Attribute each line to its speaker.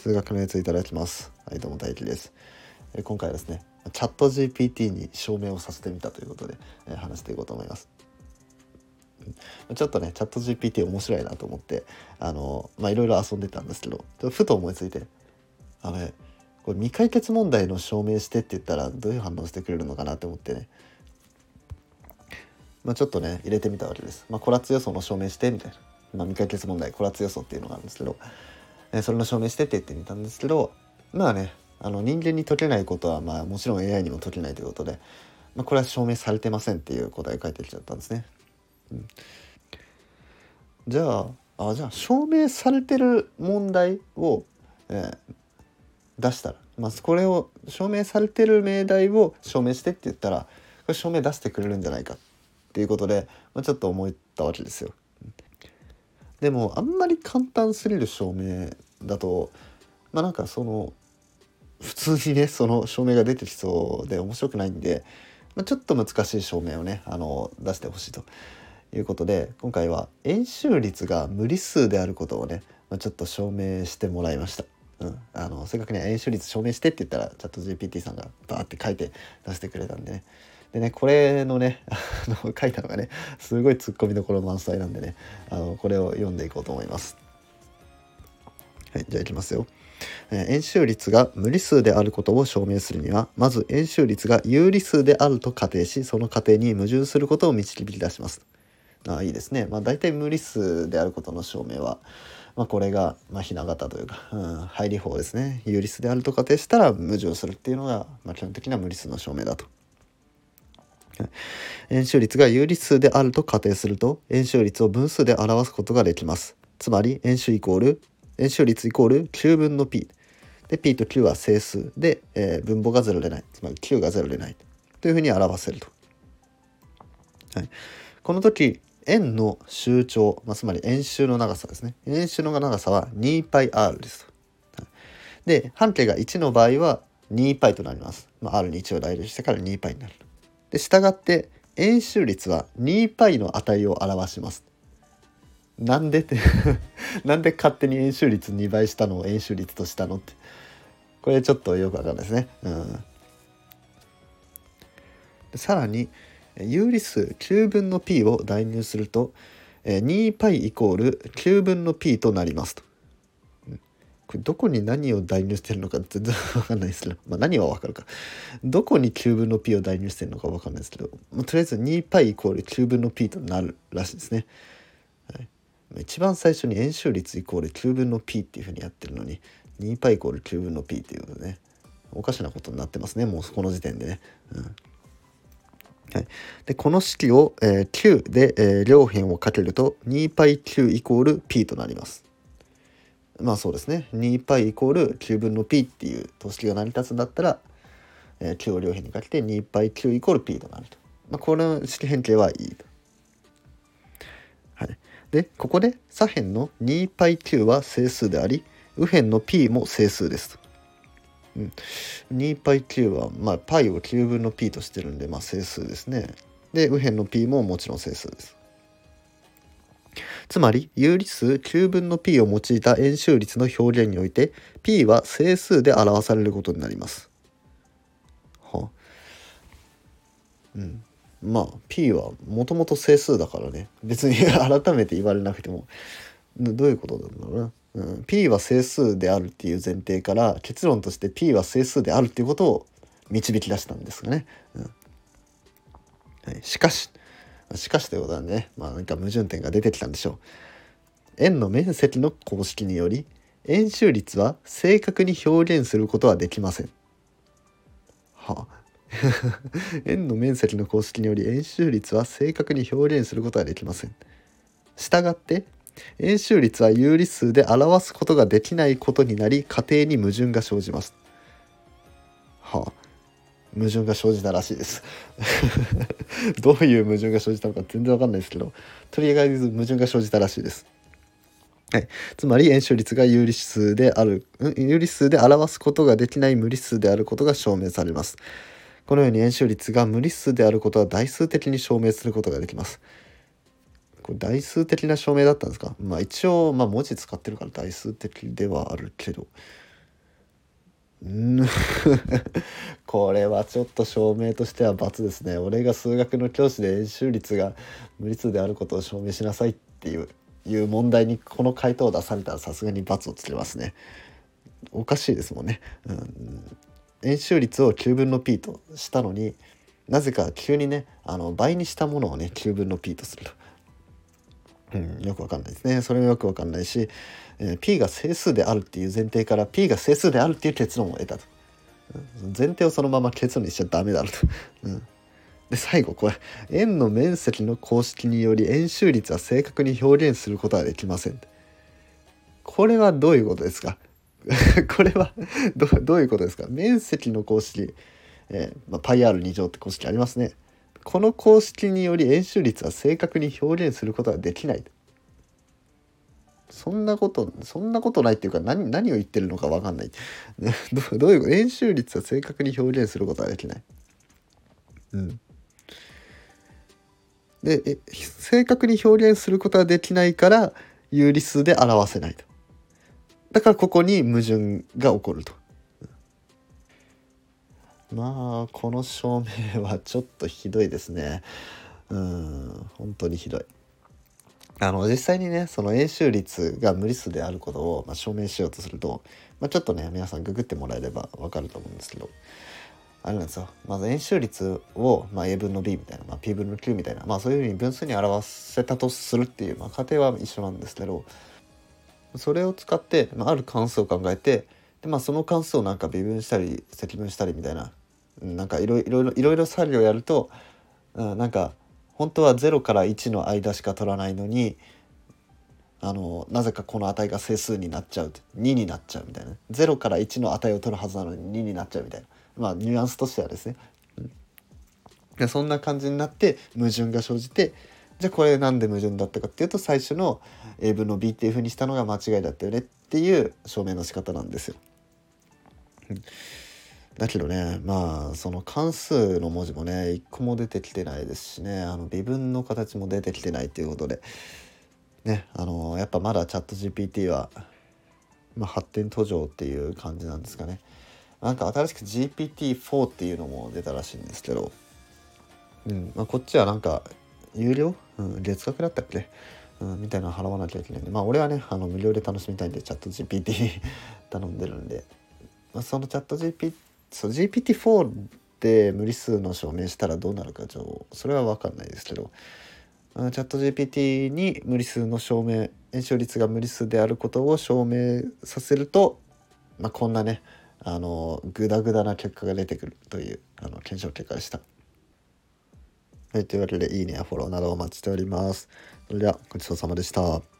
Speaker 1: 数学のやついただきます。はいどうも大輝です。え今回はですねチャット GPT に証明をさせてみたということで、え話していこうと思います。ちょっとねチャット GPT 面白いなと思ってあのまあいろいろ遊んでたんですけどふと思いついてあれこれ未解決問題の証明してって言ったらどういう反応してくれるのかなと思ってね。まあ、ちょっとね入れてみたわけです。まあ、コラツ予想の証明してみたいな、まあ、未解決問題コラツ予想っていうのがあるんですけど、えそれの証明してって言ってみたんですけどまあねあの人間に解けないことはまあもちろん AI にも解けないということで、まあ、これは証明されてませんっていう答え書いてきちゃったんですね。うん、じゃああじゃあ証明されてる問題を、えー、出したらまずこれを証明されてる命題を証明してって言ったらこれ証明出してくれるんじゃないかっていうことで、まあ、ちょっと思ったわけですよ。でもあんまり簡単すぎる証明だとまあなんかその普通にねその証明が出てきそうで面白くないんで、まあ、ちょっと難しい証明をねあの出してほしいということで今回は円周率が無理数であることをね、まあ、ちょっと証明してもらいました。うん、あの正確には円周率証明してって言ったらチャット GPT さんがバーって書いて出してくれたんでねでねこれのね あの書いたのがねすごいツッコミどころ満載なんでねあのこれを読んでいこうと思います。はいじゃあいきますよ。円周率が無理数であることを証明するにはまず円周率が有理数であると仮定しその仮定に矛盾することを導き出します。ああいいですね。まあ大体無理数であることの証明は、まあ、これが、まあ、ひな形というか、うん、入り法ですね。有理数であると仮定したら矛盾するっていうのが、まあ、基本的な無理数の証明だと。円周率が有理数であると仮定すると円周率を分数で表すことができますつまり円周イコール円周率イコール9分の p で p と9は整数で、えー、分母が0でないつまり9が0でないというふうに表せると、はい、この時円の周長、まあ、つまり円周の長さですね円周の長さは 2πr ですと、はい、で半径が1の場合は 2π となります、まあ、r に1を代入してから 2π になる で従って円周率は 2π の値を表します。なんでって なんで勝手に円周率2倍したのを円周率としたのってこれちょっとよくわかんないですね。うん、さらに有理数9分の p を代入すると 2π イコール9分の p となりますと。これどこに何を代入してるのか全然わかんないですけど、まあ、何はわかるか。どこに9分の p を代入してるのかわかんないですけど、まあ、とりあえず 2π イコール9分の p となるらしいですね。はい、一番最初に円周率イコール9分の p っていうふうにやってるのに 2π イコール9分の p っていうねおかしなことになってますねもうこの時点でね。うんはい、でこの式を、えー、9で、えー、両辺をかけると 2π9 イコール p となります。 まあそうですね 2π イコール9分の p っていう等式が成り立つんだったら、えー、9を両辺にかけて 2π9 イコール p となると。まあ、この式変形はいいと。はい、でここで左辺の 2π9 は整数であり右辺の p も整数ですと。うん、2π9 は、まあ、πを9分の p としてるんで、まあ、整数ですね。で右辺の p ももちろん整数です。 つまり有理数9分の p を用いた円周率の表現において p は整数で表されることになります。はうん。まあ p はもともと整数だからね別に 改めて言われなくてもどういうことなんだろうな。うん、p は整数であるっていう前提から結論として p は整数であるっていうことを導き出したんですがね。うんはい、しかししかしということはね、まあなんか矛盾点が出てきたんでしょう。円の面積の公式により、円周率は正確に表現することはできません。はあ 円の面積の公式により円周率は正確に表現することはできません。したがって円周率は有理数で表すことができないことになり仮定に矛盾が生じます。はあ矛盾が生じたらしいです どういう矛盾が生じたのか全然わかんないですけどとりあえず矛盾が生じたらしいです。はい、つまり円周率が有理数である有理数で表すことができない無理数であることが証明されます。このように円周率が無理数であることは代数的に証明することができます。これ代数的な証明だったんですか？まあ一応、まあ、文字使ってるから代数的ではあるけどう んこれはちょっと証明としては罰ですね。俺が数学の教師で円周率が無理数であることを証明しなさいっていういう問題にこの回答を出されたらさすがに罰をつけますね。おかしいですもんね、うん、円周率を9分の p としたのになぜか急にねあの倍にしたものをね9分の p とすると、うん、よくわかんないですね。それもよくわかんないし、えー、p が整数であるっていう前提から p が整数であるっていう結論を得たと、うん、前提をそのまま結論にしちゃダメだろと、うん。で最後これ円の面積の公式により円周率は正確に表現することはできません。これはどういうことですか？これはどどういうことですか？面積の公式、えーまあ、πr2 乗って公式ありますね。この公式により円周率は正確に表現することはできない。そんなことそんなことないっていうか何何を言ってるのか分かんない。どどういうこと円周率は正確に表現することはできない。うん。でえ正確に表現することができないから有理数で表せないと。だからここに矛盾が起こると。まあこの証明はちょっとひどいですね。うん本当にひどい。あの実際にねその円周率が無理数であることを、まあ、証明しようとすると、まあ、ちょっとね皆さんググってもらえれば分かると思うんですけどあれなんですよ。まず円周率を、まあ、a 分の b みたいな、まあ、p 分の q みたいな、まあ、そういうふうに分数に表せたとするっていう、まあ、過程は一緒なんですけどそれを使って、まあ、ある関数を考えてで、まあ、その関数をなんか微分したり積分したりみたいななんかいろいろいろいろ作業やると、うん、なんか本当は0から1の間しか取らないのにあのなぜかこの値が整数になっちゃう2になっちゃうみたいな。0から1の値を取るはずなのに2になっちゃうみたいな。まあニュアンスとしてはですね、うん、そんな感じになって矛盾が生じてじゃあこれなんで矛盾だったかっていうと最初の A 分の B っていうふうにしたのが間違いだったよねっていう証明の仕方なんですよ。だけどねまあその関数の文字もね一個も出てきてないですしねあの微分の形も出てきてないっていうことでねあのやっぱまだチャット GPT は、まあ、発展途上っていう感じなんですかね。なんか新しく GPT-4 っていうのも出たらしいんですけど、うんまあ、こっちはなんか有料、うん、月額だったっけ、うん、みたいなの払わなきゃいけないんでまあ俺はねあの無料で楽しみたいんでチャット GPT 頼んでるんで、まあ、そのチャット GPT そう GPT-4 で無理数の証明したらどうなるかちょそれは分かんないですけどチャット GPT に無理数の証明円周率が無理数であることを証明させると、まあ、こんなねあのグダグダな結果が出てくるというあの検証結果でした。はい、というわけでいいねやフォローなどお待ちしております。それではごちそうさまでした。